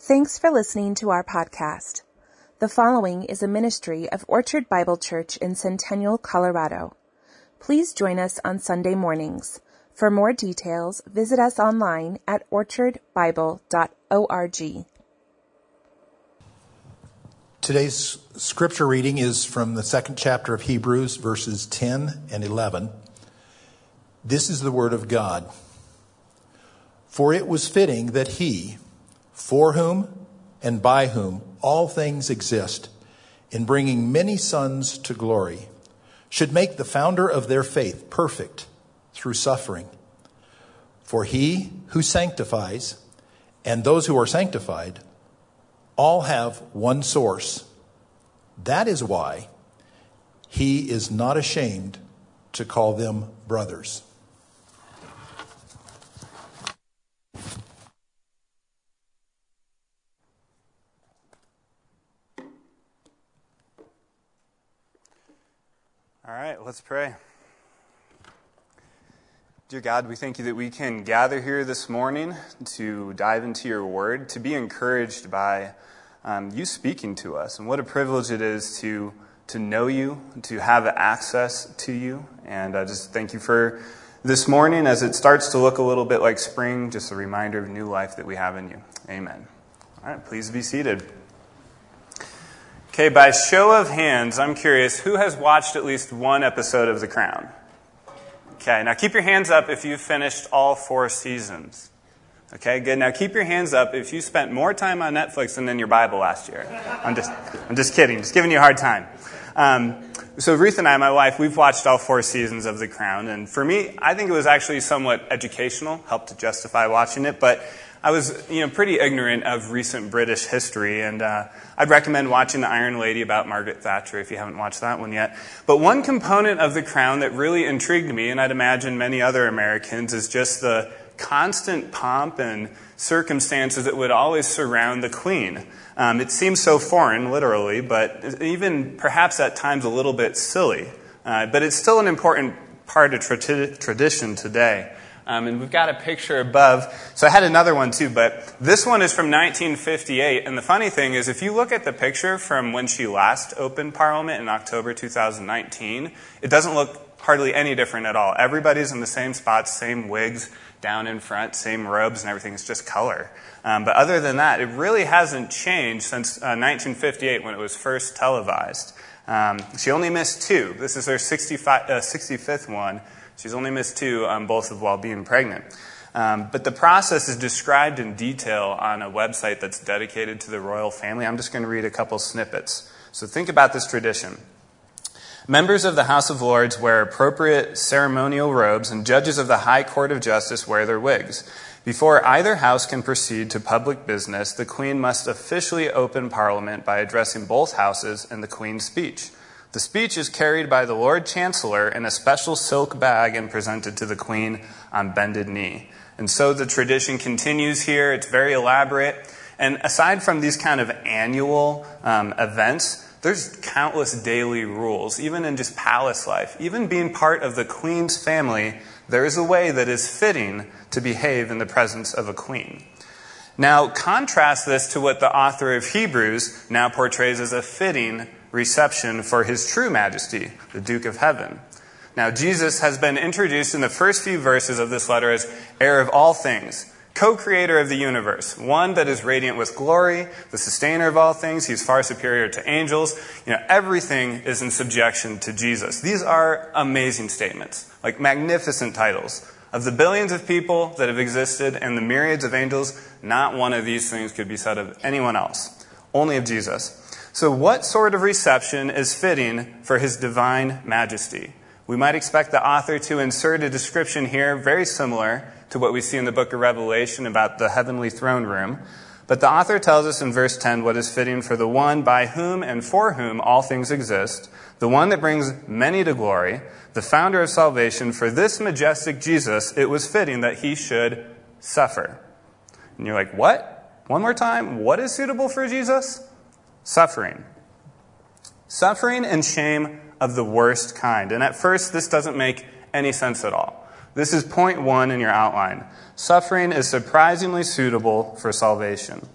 Thanks for listening to our podcast. The following is a ministry of Orchard Bible Church in Centennial, Colorado. Please join us on Sunday mornings. For more details, visit us online at orchardbible.org. Today's scripture reading is from the second chapter of Hebrews, verses 10 and 11. This is the word of God. For it was fitting that he, for whom and by whom all things exist, in bringing many sons to glory, should make the founder of their faith perfect through suffering. For he who sanctifies and those who are sanctified all have one source. That is why he is not ashamed to call them brothers. All right, let's pray. Dear God, we thank you that we can gather here this morning to dive into your word, to be encouraged by um, you speaking to us. And what a privilege it is to, to know you, to have access to you. And I just thank you for this morning as it starts to look a little bit like spring, just a reminder of new life that we have in you. Amen. All right, please be seated. Okay, by show of hands, I'm curious who has watched at least one episode of The Crown? Okay, now keep your hands up if you've finished all four seasons. Okay, good. Now keep your hands up if you spent more time on Netflix than in your Bible last year. I'm just, I'm just kidding, just giving you a hard time. Um, so Ruth and I, my wife, we've watched all four seasons of The Crown, and for me, I think it was actually somewhat educational, helped to justify watching it, but I was, you know, pretty ignorant of recent British history, and uh, I'd recommend watching The Iron Lady about Margaret Thatcher if you haven't watched that one yet. But one component of The Crown that really intrigued me, and I'd imagine many other Americans, is just the constant pomp and circumstances that would always surround the Queen. Um, it seems so foreign, literally, but even perhaps at times a little bit silly. Uh, but it's still an important part of tra- tradition today. Um, and we've got a picture above. So I had another one too, but this one is from 1958. And the funny thing is, if you look at the picture from when she last opened Parliament in October 2019, it doesn't look hardly any different at all. Everybody's in the same spots, same wigs down in front, same robes and everything. It's just color. Um, but other than that, it really hasn't changed since uh, 1958 when it was first televised. Um, she only missed two. This is her 65, uh, 65th one. She's only missed two, um, both of while being pregnant. Um, but the process is described in detail on a website that's dedicated to the royal family. I'm just going to read a couple snippets. So think about this tradition. Members of the House of Lords wear appropriate ceremonial robes, and judges of the High Court of Justice wear their wigs. Before either house can proceed to public business, the Queen must officially open Parliament by addressing both houses in the Queen's speech. The speech is carried by the Lord Chancellor in a special silk bag and presented to the Queen on bended knee. And so the tradition continues here. It's very elaborate. And aside from these kind of annual um, events, there's countless daily rules, even in just palace life. Even being part of the Queen's family, there is a way that is fitting to behave in the presence of a queen. Now, contrast this to what the author of Hebrews now portrays as a fitting reception for his true majesty, the Duke of Heaven. Now, Jesus has been introduced in the first few verses of this letter as heir of all things, co creator of the universe, one that is radiant with glory, the sustainer of all things. He's far superior to angels. You know, everything is in subjection to Jesus. These are amazing statements, like magnificent titles. Of the billions of people that have existed and the myriads of angels, not one of these things could be said of anyone else, only of Jesus. So, what sort of reception is fitting for his divine majesty? We might expect the author to insert a description here very similar to what we see in the book of Revelation about the heavenly throne room. But the author tells us in verse 10 what is fitting for the one by whom and for whom all things exist, the one that brings many to glory, the founder of salvation. For this majestic Jesus, it was fitting that he should suffer. And you're like, what? One more time. What is suitable for Jesus? Suffering. Suffering and shame of the worst kind. And at first, this doesn't make any sense at all. This is point one in your outline. Suffering is surprisingly suitable for salvation.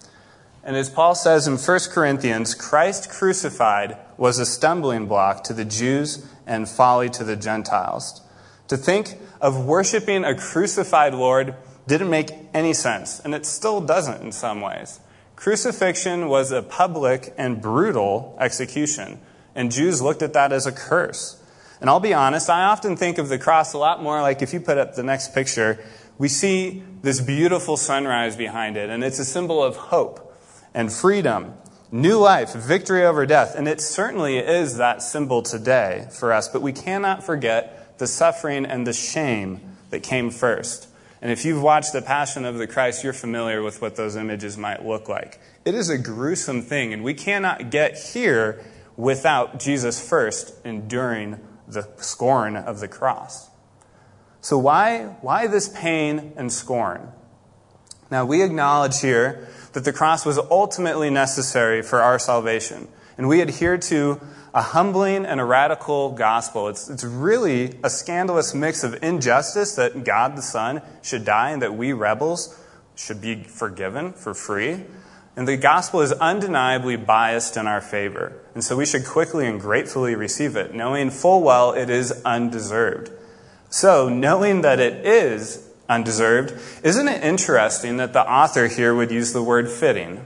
And as Paul says in 1 Corinthians, Christ crucified was a stumbling block to the Jews and folly to the Gentiles. To think of worshiping a crucified Lord didn't make any sense, and it still doesn't in some ways. Crucifixion was a public and brutal execution, and Jews looked at that as a curse. And I'll be honest, I often think of the cross a lot more like if you put up the next picture, we see this beautiful sunrise behind it, and it's a symbol of hope and freedom, new life, victory over death. And it certainly is that symbol today for us, but we cannot forget the suffering and the shame that came first. And if you've watched The Passion of the Christ, you're familiar with what those images might look like. It is a gruesome thing, and we cannot get here without Jesus first enduring the scorn of the cross. So, why, why this pain and scorn? Now, we acknowledge here that the cross was ultimately necessary for our salvation, and we adhere to a humbling and a radical gospel. It's, it's really a scandalous mix of injustice that God the Son should die and that we rebels should be forgiven for free. And the gospel is undeniably biased in our favor. And so we should quickly and gratefully receive it, knowing full well it is undeserved. So, knowing that it is undeserved, isn't it interesting that the author here would use the word fitting?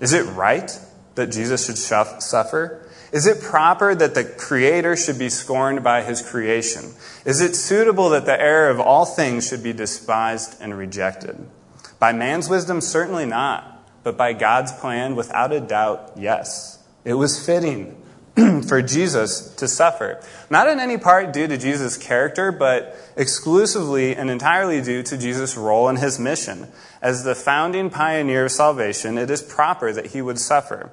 Is it right that Jesus should suffer? Is it proper that the Creator should be scorned by His creation? Is it suitable that the heir of all things should be despised and rejected? By man's wisdom, certainly not, but by God's plan, without a doubt, yes. It was fitting for Jesus to suffer. Not in any part due to Jesus' character, but exclusively and entirely due to Jesus' role in his mission. As the founding pioneer of salvation, it is proper that he would suffer.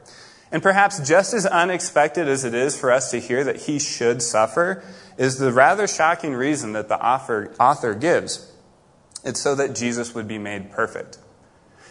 And perhaps just as unexpected as it is for us to hear that he should suffer, is the rather shocking reason that the author, author gives. It's so that Jesus would be made perfect.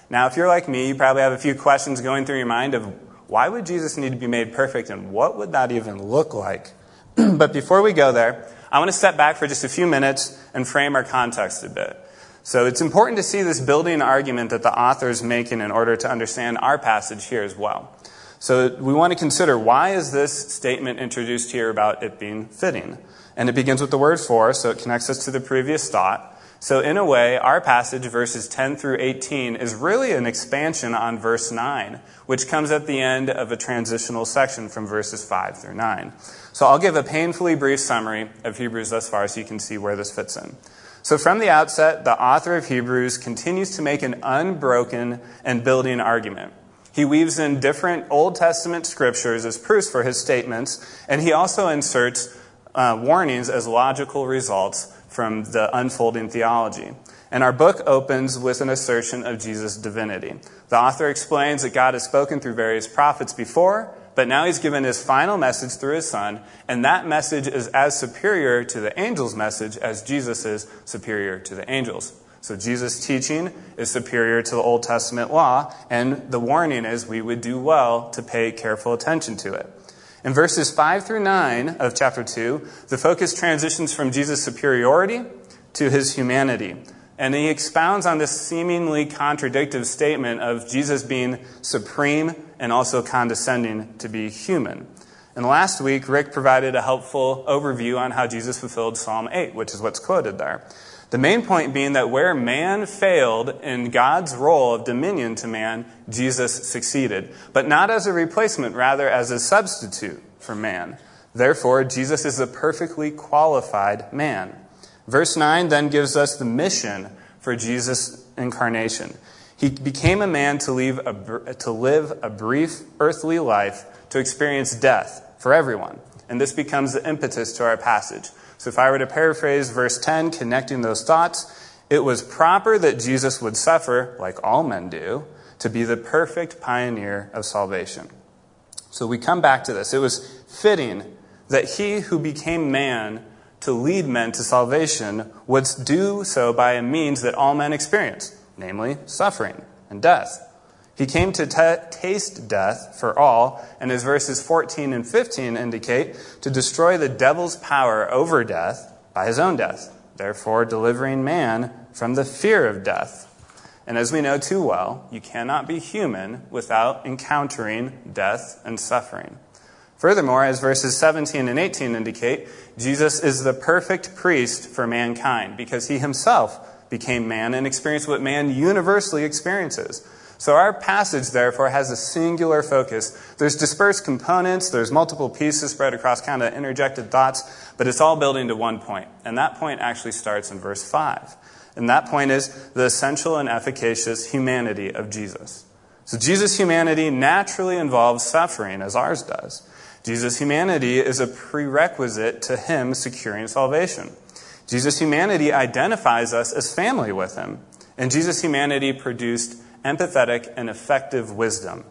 Now, if you're like me, you probably have a few questions going through your mind of why would Jesus need to be made perfect and what would that even look like? but before we go there, I want to step back for just a few minutes and frame our context a bit. So it's important to see this building argument that the author is making in order to understand our passage here as well. So we want to consider why is this statement introduced here about it being fitting? And it begins with the word for, so it connects us to the previous thought. So, in a way, our passage, verses 10 through 18, is really an expansion on verse 9, which comes at the end of a transitional section from verses 5 through 9. So, I'll give a painfully brief summary of Hebrews thus far so you can see where this fits in. So, from the outset, the author of Hebrews continues to make an unbroken and building argument. He weaves in different Old Testament scriptures as proofs for his statements, and he also inserts uh, warnings as logical results from the unfolding theology. And our book opens with an assertion of Jesus' divinity. The author explains that God has spoken through various prophets before, but now he's given his final message through his son, and that message is as superior to the angel's message as Jesus is superior to the angels. So Jesus' teaching is superior to the Old Testament law, and the warning is we would do well to pay careful attention to it. In verses 5 through 9 of chapter 2, the focus transitions from Jesus' superiority to his humanity. And he expounds on this seemingly contradictive statement of Jesus being supreme and also condescending to be human. And last week, Rick provided a helpful overview on how Jesus fulfilled Psalm 8, which is what's quoted there. The main point being that where man failed in God's role of dominion to man, Jesus succeeded. But not as a replacement, rather as a substitute for man. Therefore, Jesus is a perfectly qualified man. Verse 9 then gives us the mission for Jesus' incarnation. He became a man to, a, to live a brief earthly life to experience death for everyone. And this becomes the impetus to our passage. So if I were to paraphrase verse 10, connecting those thoughts, it was proper that Jesus would suffer, like all men do, to be the perfect pioneer of salvation. So we come back to this. It was fitting that he who became man to lead men to salvation would do so by a means that all men experience, namely suffering and death. He came to t- taste death for all, and as verses 14 and 15 indicate, to destroy the devil's power over death by his own death, therefore delivering man from the fear of death. And as we know too well, you cannot be human without encountering death and suffering. Furthermore, as verses 17 and 18 indicate, Jesus is the perfect priest for mankind because he himself became man and experienced what man universally experiences. So our passage, therefore, has a singular focus. There's dispersed components, there's multiple pieces spread across kind of interjected thoughts, but it's all building to one point. And that point actually starts in verse 5. And that point is the essential and efficacious humanity of Jesus. So Jesus' humanity naturally involves suffering, as ours does. Jesus' humanity is a prerequisite to him securing salvation. Jesus' humanity identifies us as family with him. And Jesus' humanity produced empathetic and effective wisdom.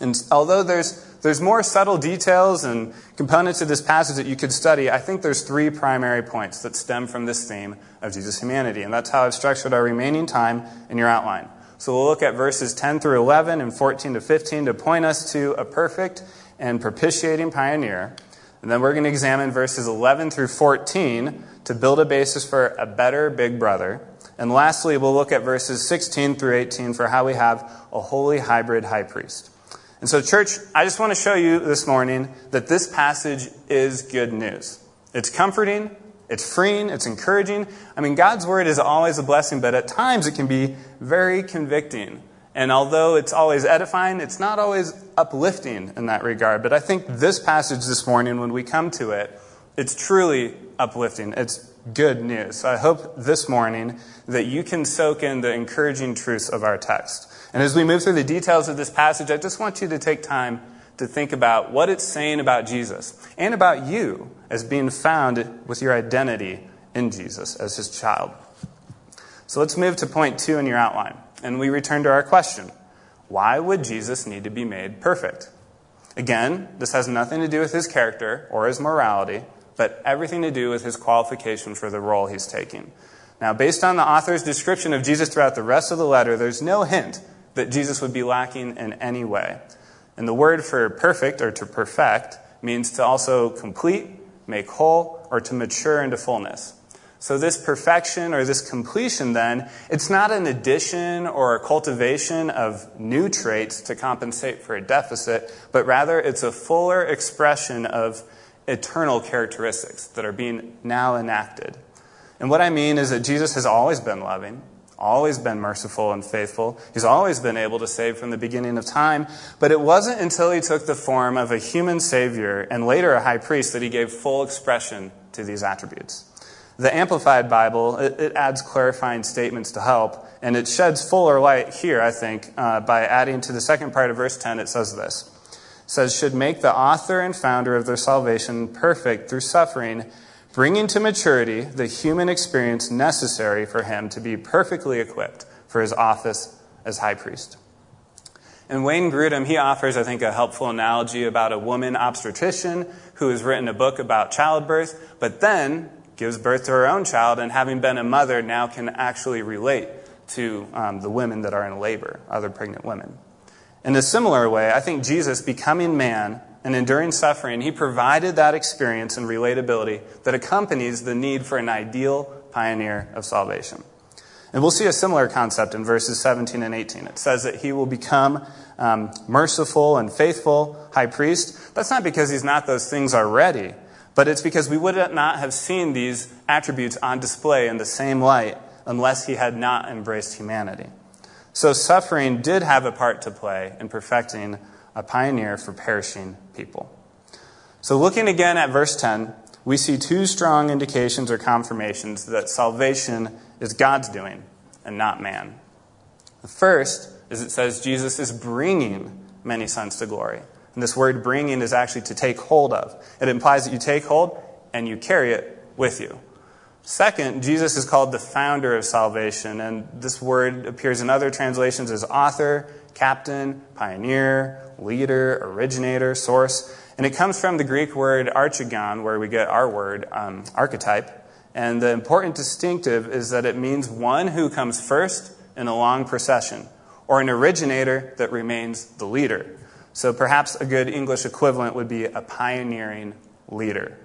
And although there's, there's more subtle details and components of this passage that you could study, I think there's three primary points that stem from this theme of Jesus' humanity. And that's how I've structured our remaining time in your outline. So we'll look at verses 10 through 11 and 14 to 15 to point us to a perfect and propitiating pioneer. And then we're going to examine verses 11 through 14 to build a basis for a better big brother. And lastly, we'll look at verses 16 through 18 for how we have a holy hybrid high priest. And so, church, I just want to show you this morning that this passage is good news. It's comforting, it's freeing, it's encouraging. I mean, God's word is always a blessing, but at times it can be very convicting. And although it's always edifying, it's not always uplifting in that regard. But I think this passage this morning, when we come to it, it's truly uplifting. It's good news. I hope this morning that you can soak in the encouraging truths of our text. And as we move through the details of this passage, I just want you to take time to think about what it's saying about Jesus and about you as being found with your identity in Jesus as his child. So let's move to point two in your outline and we return to our question why would Jesus need to be made perfect? Again, this has nothing to do with his character or his morality, but everything to do with his qualification for the role he's taking. Now, based on the author's description of Jesus throughout the rest of the letter, there's no hint that Jesus would be lacking in any way. And the word for perfect or to perfect means to also complete, make whole, or to mature into fullness. So, this perfection or this completion, then, it's not an addition or a cultivation of new traits to compensate for a deficit, but rather it's a fuller expression of eternal characteristics that are being now enacted. And what I mean is that Jesus has always been loving, always been merciful and faithful. He's always been able to save from the beginning of time. But it wasn't until he took the form of a human Savior and later a high priest that he gave full expression to these attributes. The Amplified Bible, it, it, adds clarifying statements to help, and it sheds fuller light here, I think, uh, by adding to the second part of verse 10, it says this. Says, should make the author and founder of their salvation perfect through suffering, bringing to maturity the human experience necessary for him to be perfectly equipped for his office as high priest. And Wayne Grudem, he offers, I think, a helpful analogy about a woman obstetrician who has written a book about childbirth, but then gives birth to her own child, and having been a mother, now can actually relate to um, the women that are in labor, other pregnant women. In a similar way, I think Jesus, becoming man and enduring suffering, he provided that experience and relatability that accompanies the need for an ideal pioneer of salvation. And we'll see a similar concept in verses 17 and 18. It says that he will become um, merciful and faithful high priest. That's not because he's not those things already, but it's because we would not have seen these attributes on display in the same light unless he had not embraced humanity. So suffering did have a part to play in perfecting a pioneer for perishing people. So looking again at verse 10, we see two strong indications or confirmations that salvation is God's doing and not man. The first is it says Jesus is bringing many sons to glory. And this word bringing is actually to take hold of. It implies that you take hold and you carry it with you. Second, Jesus is called the founder of salvation, and this word appears in other translations as author, captain, pioneer, leader, originator, source. And it comes from the Greek word archegon, where we get our word um, archetype. And the important distinctive is that it means one who comes first in a long procession, or an originator that remains the leader. So perhaps a good English equivalent would be a pioneering leader.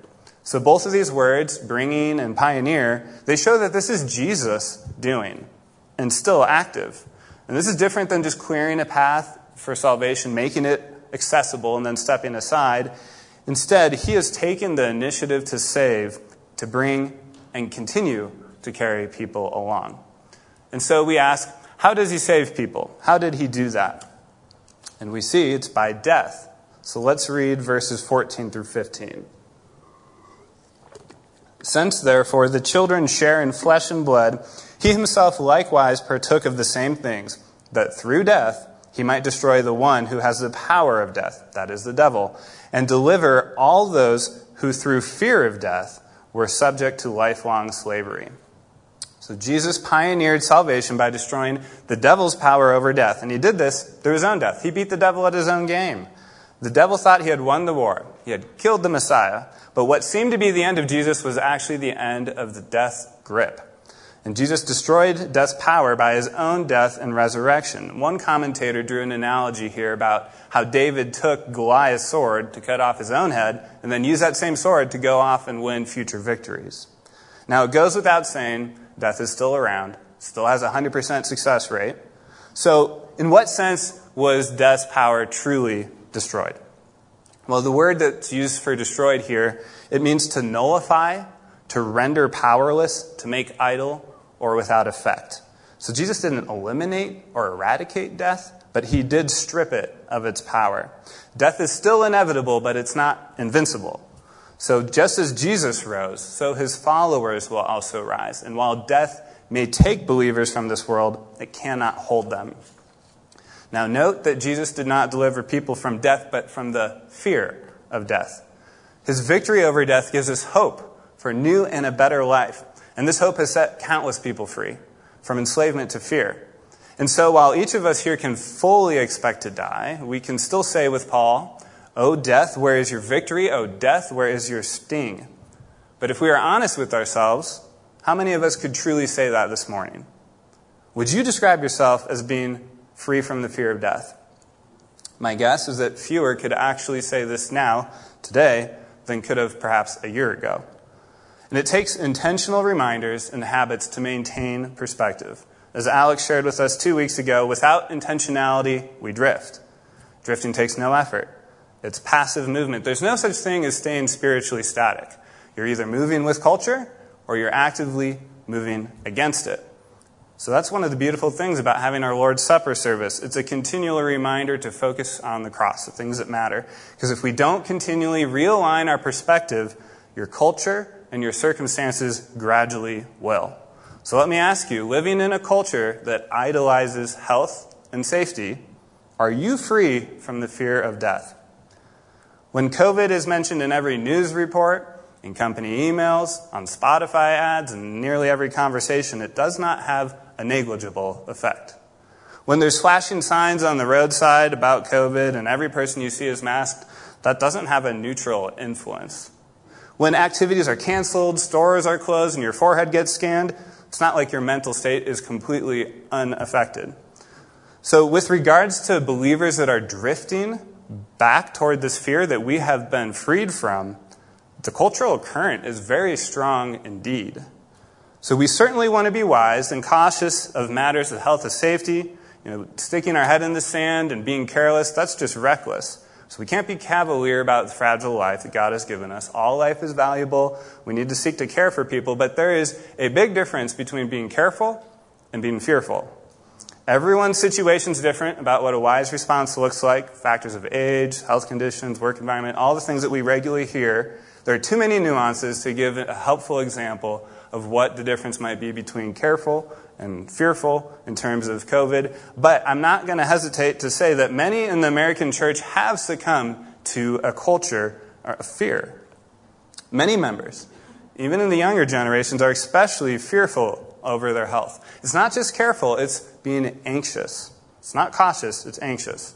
So both of these words, bringing and pioneer, they show that this is Jesus doing. and still active. And this is different than just clearing a path for salvation, making it accessible, and then stepping aside. Instead, he has taken the initiative to save, to bring, and continue to carry people along. And so we ask, how does he save people? How did he do that? And we see it's by death. So let's read verses 14 through 15. Since, therefore, the children share in flesh and blood, he himself likewise partook of the same things, that through death he might destroy the one who has the power of death, that is the devil, and deliver all those who through fear of death were subject to lifelong slavery. So Jesus pioneered salvation by destroying the devil's power over death, and he did this through his own death. He beat the devil at his own game. The devil thought he had won the war. He had killed the Messiah. But what seemed to be the end of Jesus was actually the end of the death grip. And Jesus destroyed death's power by his own death and resurrection. One commentator drew an analogy here about how David took Goliath's sword to cut off his own head and then used that same sword to go off and win future victories. Now, it goes without saying, death is still around, still has a 100% success rate. So, in what sense was death's power truly destroyed? Well, the word that's used for destroyed here, it means to nullify, to render powerless, to make idle, or without effect. So Jesus didn't eliminate or eradicate death, but he did strip it of its power. Death is still inevitable, but it's not invincible. So just as Jesus rose, so his followers will also rise. And while death may take believers from this world, it cannot hold them. Now, note that Jesus did not deliver people from death, but from the fear of death. His victory over death gives us hope for a new and a better life. And this hope has set countless people free from enslavement to fear. And so, while each of us here can fully expect to die, we can still say with Paul, O death, where is your victory? O death, where is your sting? But if we are honest with ourselves, how many of us could truly say that this morning? Would you describe yourself as being free from the fear of death. My guess is that fewer could actually say this now, today, than could have perhaps a year ago. And it takes intentional reminders and habits to maintain perspective. As Alex shared with us two weeks ago, without intentionality, we drift. Drifting takes no effort. It's passive movement. There's no such thing as staying spiritually static. You're either moving with culture or you're actively moving against it. So that's one of the beautiful things about having our Lord's Supper service. It's a continual reminder to focus on the cross, the things that matter. Because if we don't continually realign our perspective, your culture and your circumstances gradually will. So let me ask you living in a culture that idolizes health and safety, are you free from the fear of death? When COVID is mentioned in every news report, in company emails, on Spotify ads, and nearly every conversation, it does not have a negligible effect. When there's flashing signs on the roadside about COVID and every person you see is masked, that doesn't have a neutral influence. When activities are canceled, stores are closed, and your forehead gets scanned, it's not like your mental state is completely unaffected. So, with regards to believers that are drifting back toward this fear that we have been freed from, the cultural current is very strong indeed. So we certainly want to be wise and cautious of matters of health and safety. You know, sticking our head in the sand and being careless, that's just reckless. So we can't be cavalier about the fragile life that God has given us. All life is valuable. We need to seek to care for people, but there is a big difference between being careful and being fearful. Everyone's situation is different about what a wise response looks like factors of age, health conditions, work environment, all the things that we regularly hear. There are too many nuances to give a helpful example of what the difference might be between careful and fearful in terms of COVID. But I'm not going to hesitate to say that many in the American church have succumbed to a culture of fear. Many members, even in the younger generations, are especially fearful over their health. It's not just careful, it's being anxious. It's not cautious, it's anxious.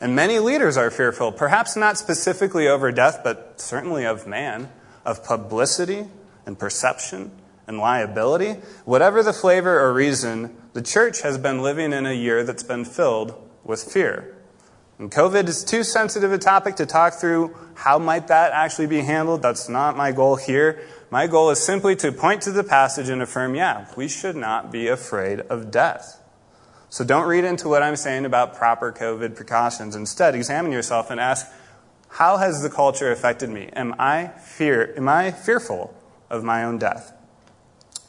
And many leaders are fearful, perhaps not specifically over death, but certainly of man, of publicity and perception and liability, whatever the flavor or reason, the church has been living in a year that's been filled with fear. And COVID is too sensitive a topic to talk through how might that actually be handled. That's not my goal here. My goal is simply to point to the passage and affirm, yeah, we should not be afraid of death. So don't read into what I'm saying about proper COVID precautions. Instead, examine yourself and ask, how has the culture affected me? Am I fear am I fearful of my own death?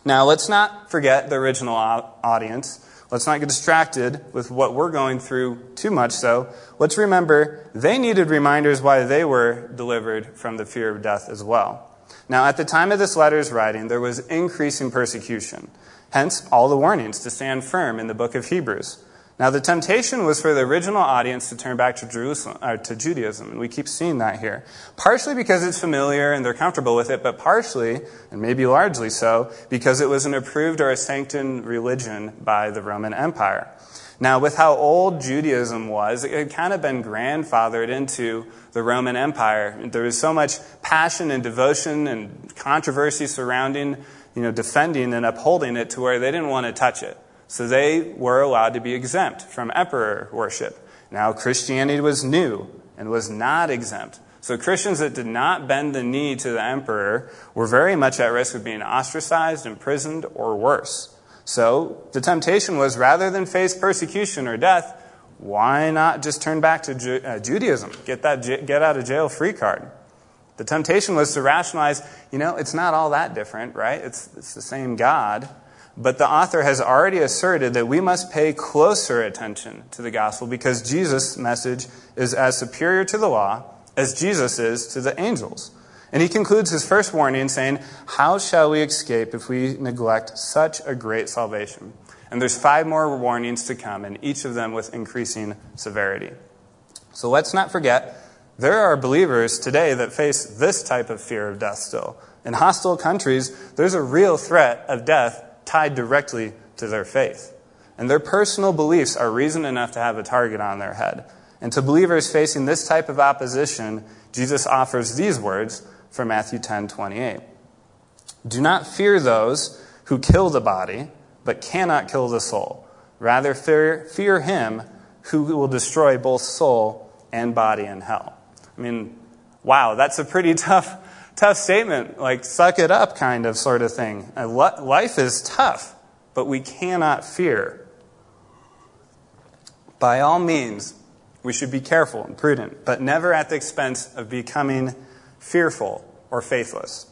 Now, let's not forget the original audience. Let's not get distracted with what we're going through too much so. Let's remember they needed reminders why they were delivered from the fear of death as well. Now, at the time of this letter's writing, there was increasing persecution. Hence, all the warnings to stand firm in the book of Hebrews. Now, the temptation was for the original audience to turn back to, Jerusalem, or to Judaism, and we keep seeing that here. Partially because it's familiar and they're comfortable with it, but partially, and maybe largely so, because it was an approved or a sanctioned religion by the Roman Empire. Now, with how old Judaism was, it had kind of been grandfathered into the Roman Empire. There was so much passion and devotion and controversy surrounding, you know, defending and upholding it to where they didn't want to touch it. So they were allowed to be exempt from emperor worship. Now, Christianity was new and was not exempt. So Christians that did not bend the knee to the emperor were very much at risk of being ostracized, imprisoned, or worse. So the temptation was rather than face persecution or death, why not just turn back to Ju- uh, Judaism? Get that get out of jail free card. The temptation was to rationalize, you know, it's not all that different, right? It's, it's the same God. But the author has already asserted that we must pay closer attention to the gospel because Jesus' message is as superior to the law as Jesus is to the angels. And he concludes his first warning saying, How shall we escape if we neglect such a great salvation? And there's five more warnings to come, and each of them with increasing severity. So let's not forget, there are believers today that face this type of fear of death still. In hostile countries, there's a real threat of death tied directly to their faith. And their personal beliefs are reason enough to have a target on their head. And to believers facing this type of opposition, Jesus offers these words from Matthew 10 28. Do not fear those who kill the body, but cannot kill the soul. Rather, fear, fear him who will destroy both soul and body in hell. I mean, wow, that's a pretty tough tough statement, like suck it up kind of sort of thing. Uh, life is tough, but we cannot fear. By all means, we should be careful and prudent, but never at the expense of becoming fearful or faithless.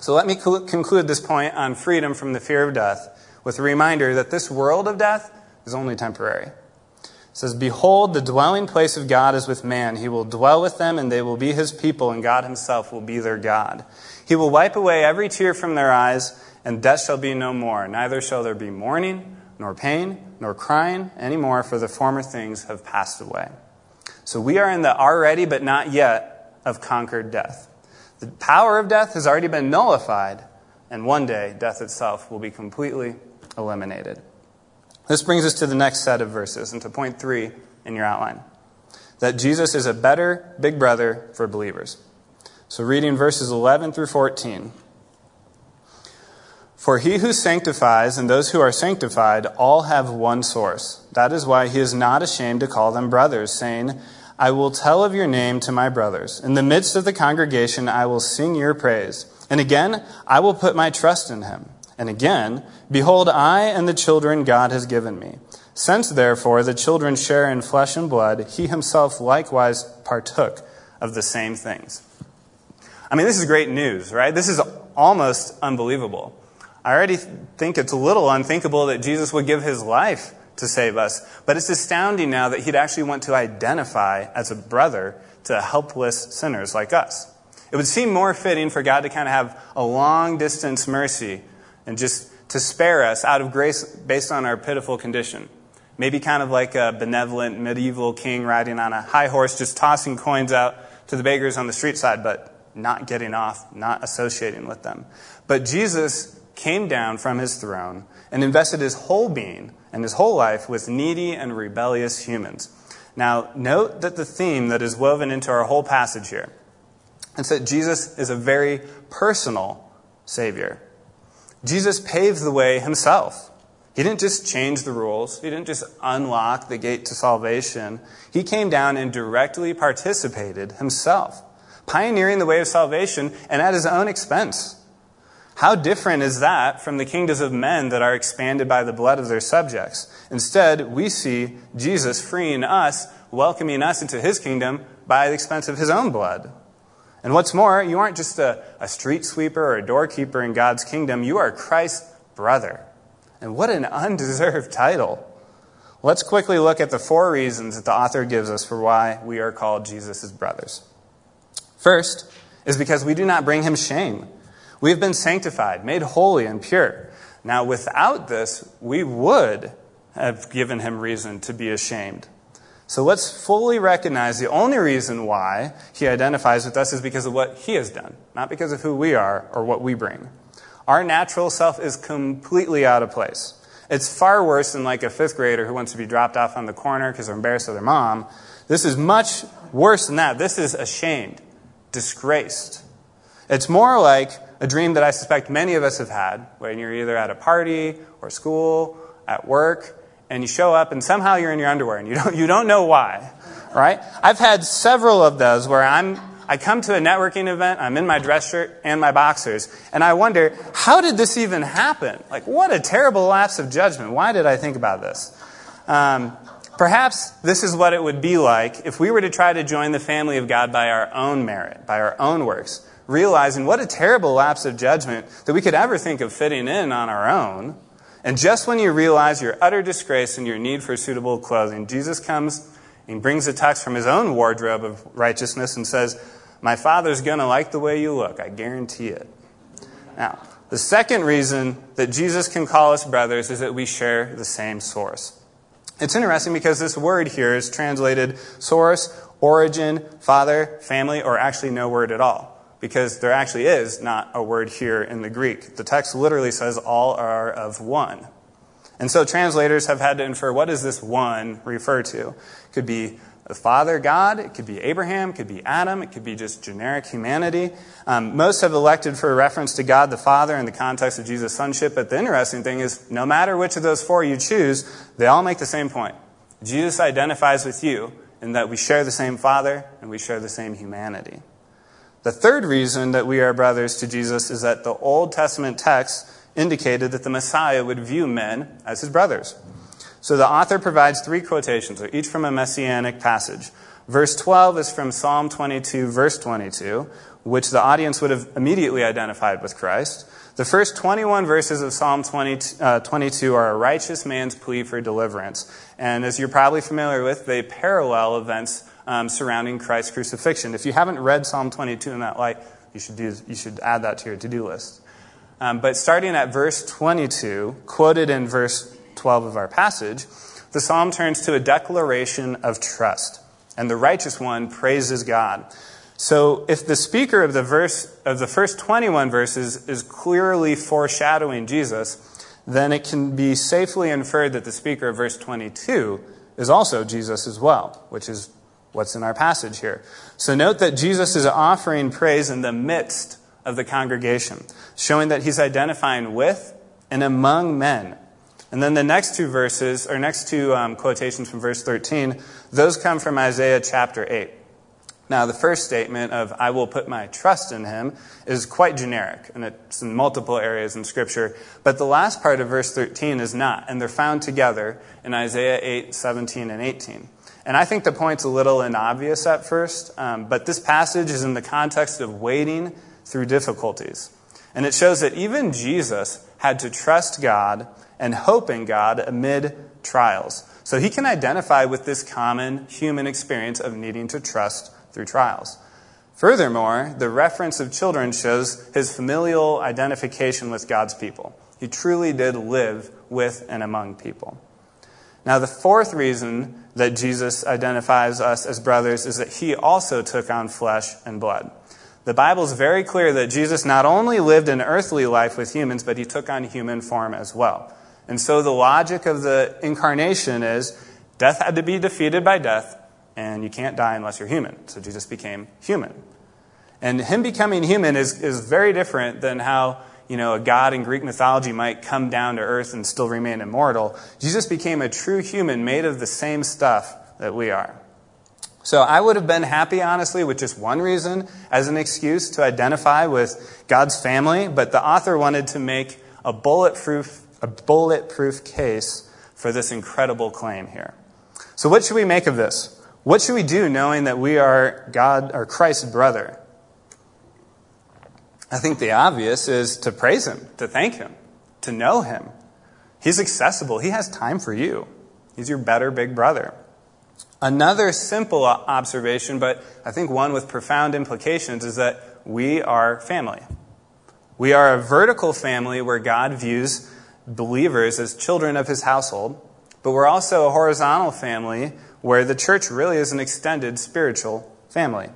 So let me conclude this point on freedom from the fear of death with a reminder that this world of death is only temporary says, Behold, the dwelling place of God is with man. He will dwell with them, and they will be his people, and God himself will be their God. He will wipe away every tear from their eyes, and death shall be no more. Neither shall there be mourning, nor pain, nor crying any more, for the former things have passed away. So we are in the already but not yet of conquered death. The power of death has already been nullified, and one day death itself will be completely eliminated. This brings us to the next set of verses and to point three in your outline that Jesus is a better big brother for believers. So, reading verses 11 through 14. For he who sanctifies and those who are sanctified all have one source. That is why he is not ashamed to call them brothers, saying, I will tell of your name to my brothers. In the midst of the congregation, I will sing your praise. And again, I will put my trust in him. And again, Behold, I and the children God has given me. Since therefore the children share in flesh and blood, he himself likewise partook of the same things. I mean, this is great news, right? This is almost unbelievable. I already think it's a little unthinkable that Jesus would give his life to save us, but it's astounding now that he'd actually want to identify as a brother to helpless sinners like us. It would seem more fitting for God to kind of have a long distance mercy and just to spare us out of grace based on our pitiful condition. Maybe kind of like a benevolent medieval king riding on a high horse, just tossing coins out to the beggars on the street side, but not getting off, not associating with them. But Jesus came down from his throne and invested his whole being and his whole life with needy and rebellious humans. Now, note that the theme that is woven into our whole passage here is that Jesus is a very personal Savior. Jesus paved the way himself. He didn't just change the rules, he didn't just unlock the gate to salvation. He came down and directly participated himself, pioneering the way of salvation and at his own expense. How different is that from the kingdoms of men that are expanded by the blood of their subjects? Instead, we see Jesus freeing us, welcoming us into his kingdom by the expense of his own blood. And what's more, you aren't just a, a street sweeper or a doorkeeper in God's kingdom, you are Christ's brother. And what an undeserved title. Let's quickly look at the four reasons that the author gives us for why we are called Jesus' brothers. First is because we do not bring him shame. We have been sanctified, made holy, and pure. Now, without this, we would have given him reason to be ashamed. So let's fully recognize the only reason why he identifies with us is because of what he has done, not because of who we are or what we bring. Our natural self is completely out of place. It's far worse than like a fifth grader who wants to be dropped off on the corner because they're embarrassed of their mom. This is much worse than that. This is ashamed, disgraced. It's more like a dream that I suspect many of us have had when you're either at a party or school, at work, and you show up and somehow you're in your underwear and you don't, you don't know why, right? I've had several of those where I'm, I come to a networking event, I'm in my dress shirt and my boxers, and I wonder, how did this even happen? Like, what a terrible lapse of judgment. Why did I think about this? Um, perhaps this is what it would be like if we were to try to join the family of God by our own merit, by our own works, realizing what a terrible lapse of judgment that we could ever think of fitting in on our own. And just when you realize your utter disgrace and your need for suitable clothing, Jesus comes and brings a text from his own wardrobe of righteousness and says, My Father's going to like the way you look. I guarantee it. Now, the second reason that Jesus can call us brothers is that we share the same source. It's interesting because this word here is translated source, origin, father, family, or actually no word at all because there actually is not a word here in the Greek. The text literally says all are of one. And so translators have had to infer what does this one refer to? It could be the Father God, it could be Abraham, it could be Adam, it could be just generic humanity. Um, most have elected for a reference to God the Father in the context of Jesus' sonship, but the interesting thing is no matter which of those four you choose, they all make the same point. Jesus identifies with you in that we share the same Father and we share the same humanity. The third reason that we are brothers to Jesus is that the Old Testament text indicated that the Messiah would view men as his brothers. So the author provides three quotations, each from a messianic passage. Verse 12 is from Psalm 22, verse 22, which the audience would have immediately identified with Christ. The first 21 verses of Psalm 20, uh, 22 are a righteous man's plea for deliverance. And as you're probably familiar with, they parallel events um, surrounding Christ's crucifixion. If you haven't read Psalm 22 in that light, you should, do, you should add that to your to do list. Um, but starting at verse 22, quoted in verse 12 of our passage, the psalm turns to a declaration of trust. And the righteous one praises God. So if the speaker of the verse of the first 21 verses is clearly foreshadowing Jesus, then it can be safely inferred that the speaker of verse 22 is also Jesus as well, which is what's in our passage here. So note that Jesus is offering praise in the midst of the congregation, showing that he's identifying with and among men. And then the next two verses, or next two um, quotations from verse 13, those come from Isaiah chapter 8. Now, the first statement of, I will put my trust in him, is quite generic, and it's in multiple areas in Scripture. But the last part of verse 13 is not, and they're found together in Isaiah 8, 17, and 18. And I think the point's a little inobvious at first, um, but this passage is in the context of waiting through difficulties. And it shows that even Jesus had to trust God and hope in God amid trials. So he can identify with this common human experience of needing to trust through trials. Furthermore, the reference of children shows his familial identification with God's people. He truly did live with and among people. Now, the fourth reason that Jesus identifies us as brothers is that he also took on flesh and blood. The Bible is very clear that Jesus not only lived an earthly life with humans, but he took on human form as well. And so the logic of the incarnation is death had to be defeated by death, and you can't die unless you're human. So Jesus became human. And him becoming human is, is very different than how you know, a god in Greek mythology might come down to earth and still remain immortal. Jesus became a true human made of the same stuff that we are. So I would have been happy, honestly, with just one reason as an excuse to identify with God's family, but the author wanted to make a bulletproof, a bulletproof case for this incredible claim here. So what should we make of this? What should we do knowing that we are God or Christ's brother? I think the obvious is to praise him, to thank him, to know him. He's accessible. He has time for you. He's your better big brother. Another simple observation, but I think one with profound implications, is that we are family. We are a vertical family where God views believers as children of his household, but we're also a horizontal family where the church really is an extended spiritual family.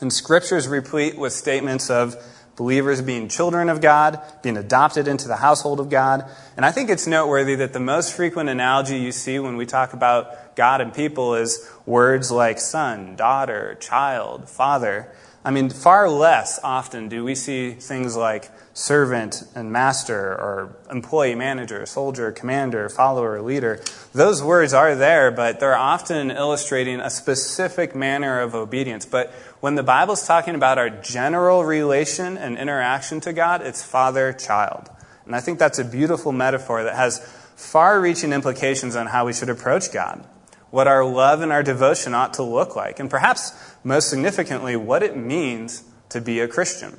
And scripture is replete with statements of believers being children of God, being adopted into the household of God. And I think it's noteworthy that the most frequent analogy you see when we talk about God and people is words like son, daughter, child, father. I mean, far less often do we see things like servant and master or employee manager, soldier, commander, follower, leader. Those words are there, but they're often illustrating a specific manner of obedience. But when the Bible's talking about our general relation and interaction to God, it's father child. And I think that's a beautiful metaphor that has far reaching implications on how we should approach God what our love and our devotion ought to look like, and perhaps most significantly, what it means to be a Christian.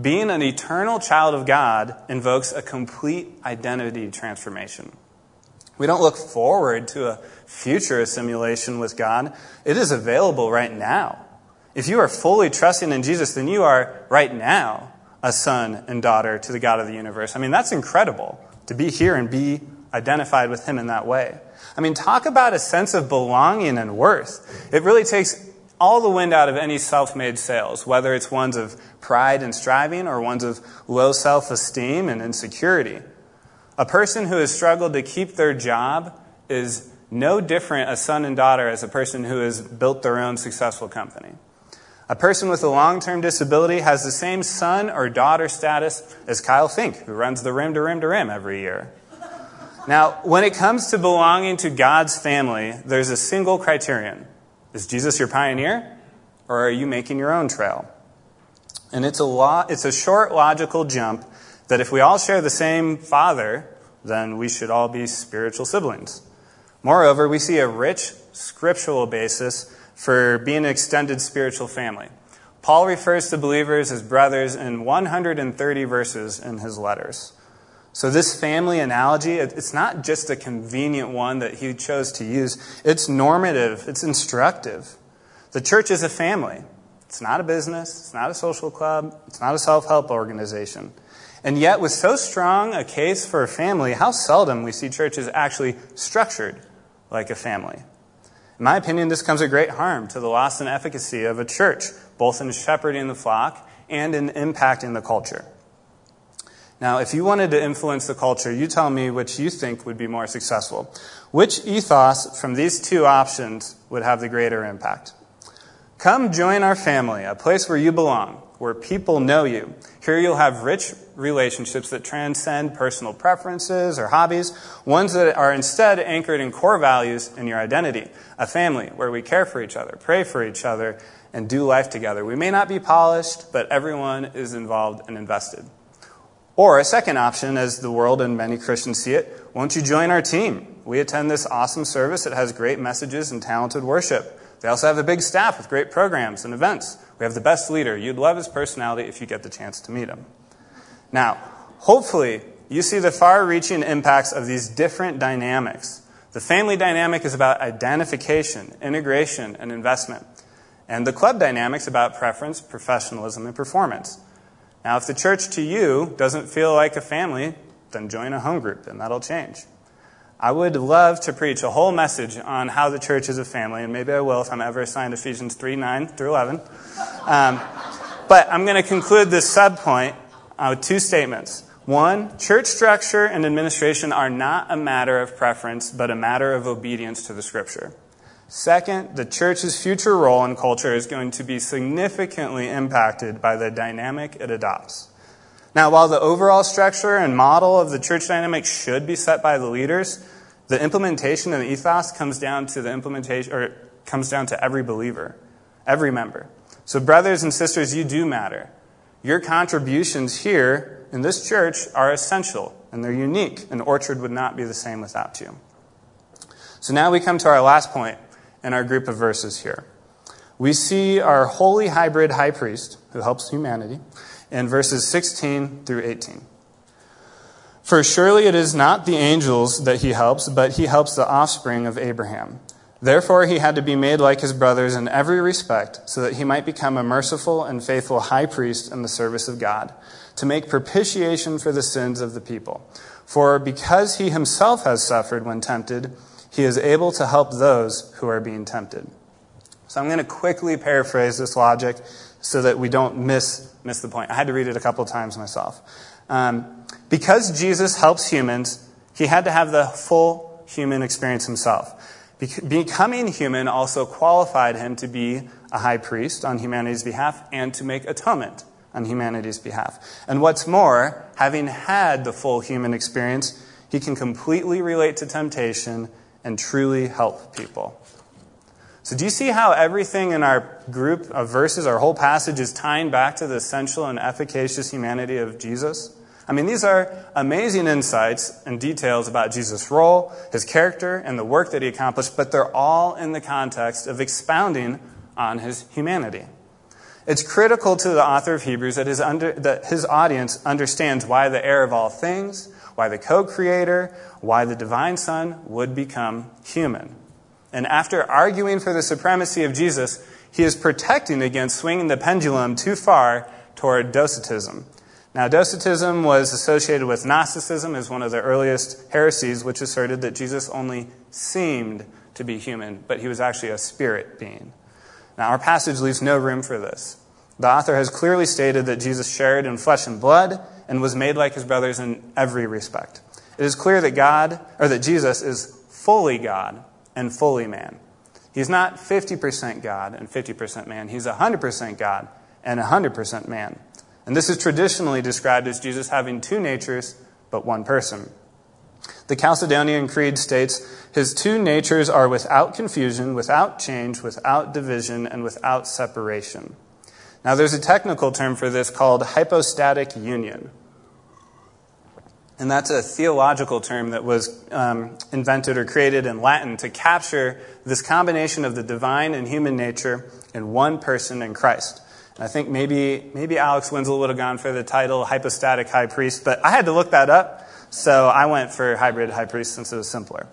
Being an eternal child of God invokes a complete identity transformation. We don't look forward to a future assimilation with God. It is available right now. If you are fully trusting in Jesus, then you are right now a son and daughter to the God of the universe. I mean, that's incredible to be here and be identified with Him in that way. I mean, talk about a sense of belonging and worth. It really takes all the wind out of any self made sails, whether it's ones of pride and striving or ones of low self esteem and insecurity. A person who has struggled to keep their job is no different a son and daughter as a person who has built their own successful company. A person with a long term disability has the same son or daughter status as Kyle Fink, who runs the rim to rim to rim every year. Now, when it comes to belonging to God's family, there's a single criterion. Is Jesus your pioneer, or are you making your own trail? And it's a, lo- it's a short logical jump that if we all share the same Father, then we should all be spiritual siblings. Moreover, we see a rich scriptural basis for being an extended spiritual family. Paul refers to believers as brothers in 130 verses in his letters. So, this family analogy, it's not just a convenient one that he chose to use, it's normative, it's instructive. The church is a family. It's not a business, it's not a social club, it's not a self help organization. And yet, with so strong a case for a family, how seldom we see churches actually structured like a family. In my opinion, this comes at great harm to the loss and efficacy of a church, both in shepherding the flock and in impacting the culture. Now, if you wanted to influence the culture, you tell me which you think would be more successful. Which ethos from these two options would have the greater impact? Come join our family, a place where you belong, where people know you. Here you'll have rich relationships that transcend personal preferences or hobbies, ones that are instead anchored in core values and your identity. A family where we care for each other, pray for each other, and do life together. We may not be polished, but everyone is involved and invested. Or a second option, as the world and many Christians see it, won't you join our team? We attend this awesome service. that has great messages and talented worship. They also have a big staff with great programs and events. We have the best leader. You'd love his personality if you get the chance to meet him. Now, hopefully, you see the far reaching impacts of these different dynamics. The family dynamic is about identification, integration, and investment. And the club dynamic is about preference, professionalism, and performance. Now, if the church to you doesn't feel like a family, then join a home group, and that'll change. I would love to preach a whole message on how the church is a family, and maybe I will if I'm ever assigned Ephesians 3 9 through 11. Um, but I'm going to conclude this subpoint uh, two statements. One, church structure and administration are not a matter of preference, but a matter of obedience to the scripture. Second, the church's future role in culture is going to be significantly impacted by the dynamic it adopts. Now, while the overall structure and model of the church dynamic should be set by the leaders, The implementation and the ethos comes down to the implementation, or comes down to every believer, every member. So, brothers and sisters, you do matter. Your contributions here in this church are essential and they're unique, and Orchard would not be the same without you. So now we come to our last point in our group of verses here. We see our holy hybrid high priest who helps humanity in verses 16 through 18. For surely it is not the angels that he helps, but he helps the offspring of Abraham. Therefore, he had to be made like his brothers in every respect, so that he might become a merciful and faithful high priest in the service of God, to make propitiation for the sins of the people. For because he himself has suffered when tempted, he is able to help those who are being tempted. So I'm going to quickly paraphrase this logic so that we don't miss, miss the point. I had to read it a couple times myself. Um, because Jesus helps humans, he had to have the full human experience himself. Becoming human also qualified him to be a high priest on humanity's behalf and to make atonement on humanity's behalf. And what's more, having had the full human experience, he can completely relate to temptation and truly help people. So, do you see how everything in our group of verses, our whole passage, is tying back to the essential and efficacious humanity of Jesus? I mean, these are amazing insights and details about Jesus' role, his character, and the work that he accomplished, but they're all in the context of expounding on his humanity. It's critical to the author of Hebrews that his, under, that his audience understands why the heir of all things, why the co creator, why the divine Son would become human. And after arguing for the supremacy of Jesus, he is protecting against swinging the pendulum too far toward Docetism now, Docetism was associated with Gnosticism as one of the earliest heresies, which asserted that Jesus only seemed to be human, but he was actually a spirit being. Now, our passage leaves no room for this. The author has clearly stated that Jesus shared in flesh and blood and was made like his brothers in every respect. It is clear that God, or that Jesus, is fully God and fully man. He's not 50% God and 50% man. He's 100% God and 100% man. And this is traditionally described as Jesus having two natures, but one person. The Chalcedonian Creed states his two natures are without confusion, without change, without division, and without separation. Now, there's a technical term for this called hypostatic union. And that's a theological term that was um, invented or created in Latin to capture this combination of the divine and human nature in one person in Christ. I think maybe, maybe Alex Winslow would have gone for the title hypostatic high priest, but I had to look that up, so I went for hybrid high priest since it was simpler.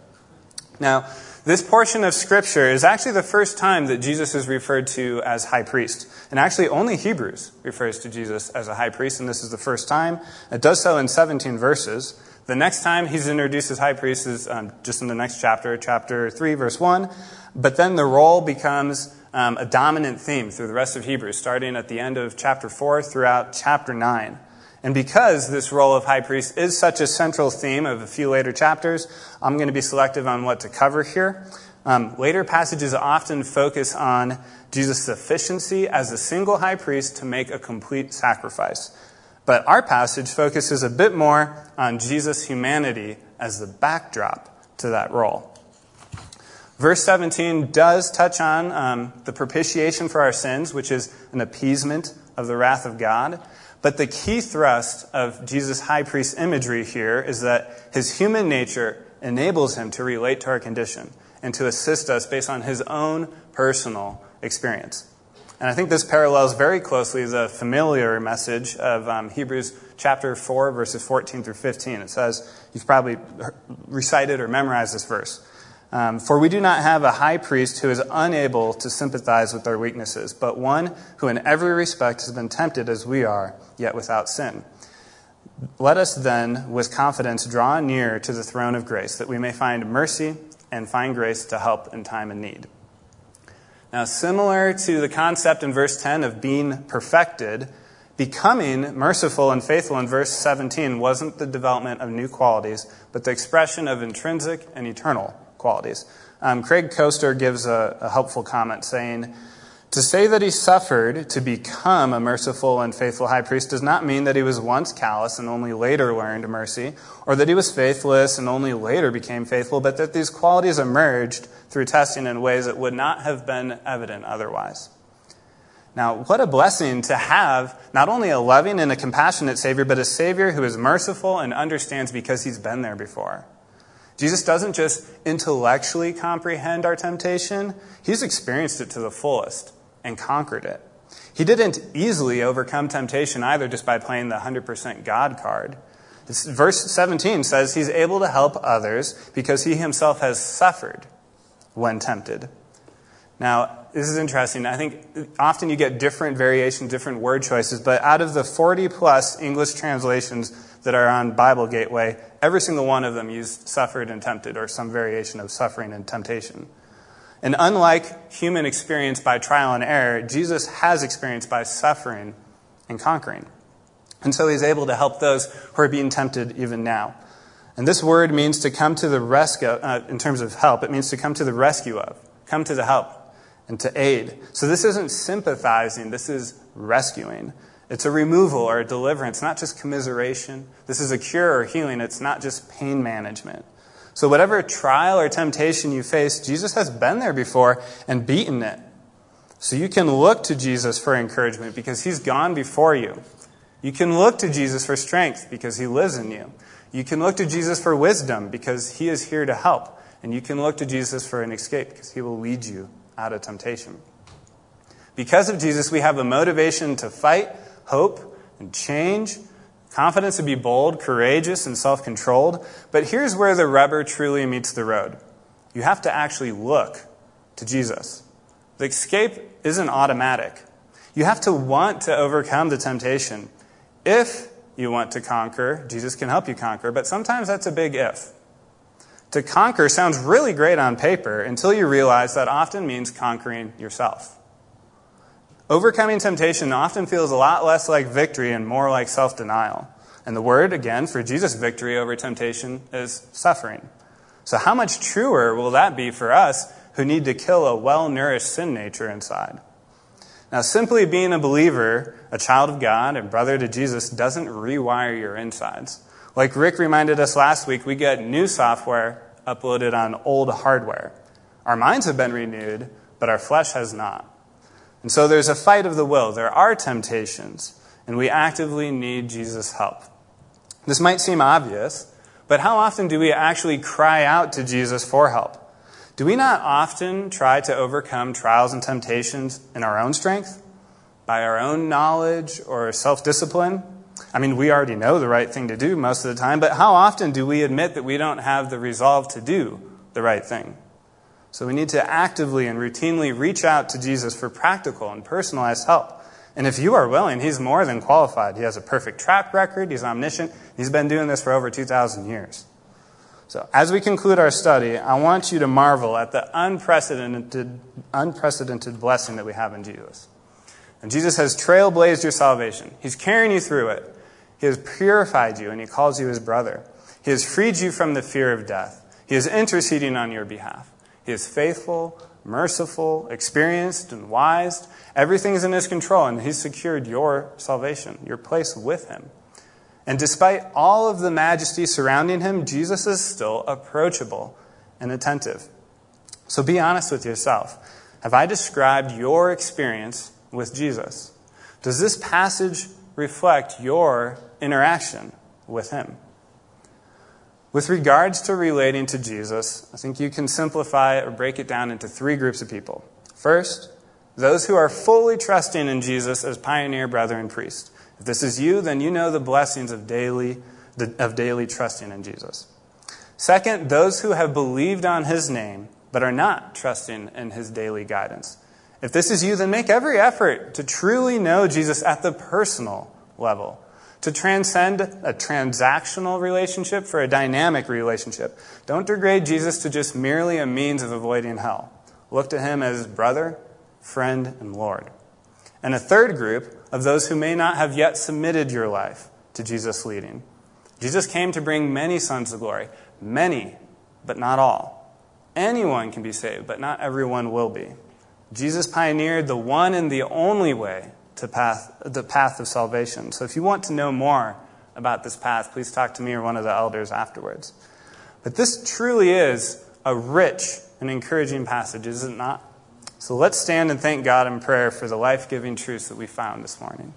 Now, this portion of Scripture is actually the first time that Jesus is referred to as high priest. And actually, only Hebrews refers to Jesus as a high priest, and this is the first time. It does so in 17 verses. The next time he's introduced as high priest is um, just in the next chapter, chapter 3, verse 1. But then the role becomes um, a dominant theme through the rest of Hebrews, starting at the end of chapter 4 throughout chapter 9. And because this role of high priest is such a central theme of a few later chapters, I'm going to be selective on what to cover here. Um, later passages often focus on Jesus' sufficiency as a single high priest to make a complete sacrifice. But our passage focuses a bit more on Jesus' humanity as the backdrop to that role. Verse 17 does touch on um, the propitiation for our sins, which is an appeasement of the wrath of God. But the key thrust of Jesus' high priest imagery here is that his human nature enables him to relate to our condition and to assist us based on his own personal experience. And I think this parallels very closely the familiar message of um, Hebrews chapter 4, verses 14 through 15. It says, you've probably recited or memorized this verse. Um, For we do not have a high priest who is unable to sympathize with our weaknesses, but one who in every respect has been tempted as we are, yet without sin. Let us then, with confidence, draw near to the throne of grace, that we may find mercy and find grace to help in time of need. Now, similar to the concept in verse 10 of being perfected, becoming merciful and faithful in verse 17 wasn't the development of new qualities, but the expression of intrinsic and eternal qualities. Um, Craig Koester gives a, a helpful comment saying, To say that he suffered to become a merciful and faithful high priest does not mean that he was once callous and only later learned mercy, or that he was faithless and only later became faithful, but that these qualities emerged through testing in ways that would not have been evident otherwise. Now, what a blessing to have not only a loving and a compassionate Savior, but a Savior who is merciful and understands because he's been there before. Jesus doesn't just intellectually comprehend our temptation, he's experienced it to the fullest and conquered it. He didn't easily overcome temptation either just by playing the 100% God card. Verse 17 says he's able to help others because he himself has suffered when tempted. Now, this is interesting. I think often you get different variations, different word choices, but out of the 40 plus English translations that are on Bible Gateway, every single one of them used suffered and tempted or some variation of suffering and temptation. And unlike human experience by trial and error, Jesus has experience by suffering and conquering. And so he's able to help those who are being tempted even now. And this word means to come to the rescue, uh, in terms of help, it means to come to the rescue of, come to the help and to aid. So this isn't sympathizing, this is rescuing. It's a removal or a deliverance, not just commiseration. This is a cure or healing, it's not just pain management. So, whatever trial or temptation you face, Jesus has been there before and beaten it. So, you can look to Jesus for encouragement because he's gone before you. You can look to Jesus for strength because he lives in you. You can look to Jesus for wisdom because he is here to help. And you can look to Jesus for an escape because he will lead you out of temptation. Because of Jesus, we have a motivation to fight, hope, and change, confidence to be bold, courageous, and self controlled. But here's where the rubber truly meets the road you have to actually look to Jesus. The escape isn't automatic. You have to want to overcome the temptation. If you want to conquer, Jesus can help you conquer, but sometimes that's a big if. To conquer sounds really great on paper until you realize that often means conquering yourself. Overcoming temptation often feels a lot less like victory and more like self denial. And the word, again, for Jesus' victory over temptation is suffering. So, how much truer will that be for us who need to kill a well nourished sin nature inside? Now, simply being a believer, a child of God, and brother to Jesus doesn't rewire your insides. Like Rick reminded us last week, we get new software uploaded on old hardware. Our minds have been renewed, but our flesh has not. And so there's a fight of the will. There are temptations, and we actively need Jesus' help. This might seem obvious, but how often do we actually cry out to Jesus for help? Do we not often try to overcome trials and temptations in our own strength, by our own knowledge or self discipline? I mean, we already know the right thing to do most of the time, but how often do we admit that we don't have the resolve to do the right thing? So we need to actively and routinely reach out to Jesus for practical and personalized help. And if you are willing, he's more than qualified. He has a perfect track record, he's omniscient, he's been doing this for over 2,000 years. So, as we conclude our study, I want you to marvel at the unprecedented, unprecedented blessing that we have in Jesus. And Jesus has trailblazed your salvation. He's carrying you through it. He has purified you and he calls you his brother. He has freed you from the fear of death. He is interceding on your behalf. He is faithful, merciful, experienced, and wise. Everything is in his control, and he's secured your salvation, your place with him. And despite all of the majesty surrounding him, Jesus is still approachable and attentive. So be honest with yourself. Have I described your experience with Jesus? Does this passage reflect your interaction with Him? With regards to relating to Jesus, I think you can simplify or break it down into three groups of people. First, those who are fully trusting in Jesus as pioneer, brother, and priest. If this is you, then you know the blessings of daily, of daily trusting in Jesus. Second, those who have believed on his name but are not trusting in his daily guidance. If this is you, then make every effort to truly know Jesus at the personal level, to transcend a transactional relationship for a dynamic relationship. Don't degrade Jesus to just merely a means of avoiding hell. Look to him as brother, friend, and Lord. And a third group of those who may not have yet submitted your life to Jesus' leading. Jesus came to bring many sons of glory, many, but not all. Anyone can be saved, but not everyone will be. Jesus pioneered the one and the only way to path, the path of salvation. So if you want to know more about this path, please talk to me or one of the elders afterwards. But this truly is a rich and encouraging passage, is it not? So let's stand and thank God in prayer for the life giving truths that we found this morning.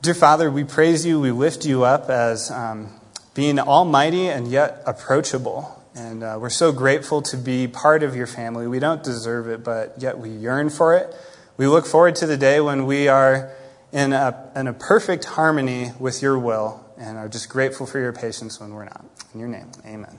Dear Father, we praise you, we lift you up as um, being almighty and yet approachable. And uh, we're so grateful to be part of your family. We don't deserve it, but yet we yearn for it. We look forward to the day when we are in a, in a perfect harmony with your will and are just grateful for your patience when we're not. In your name, amen.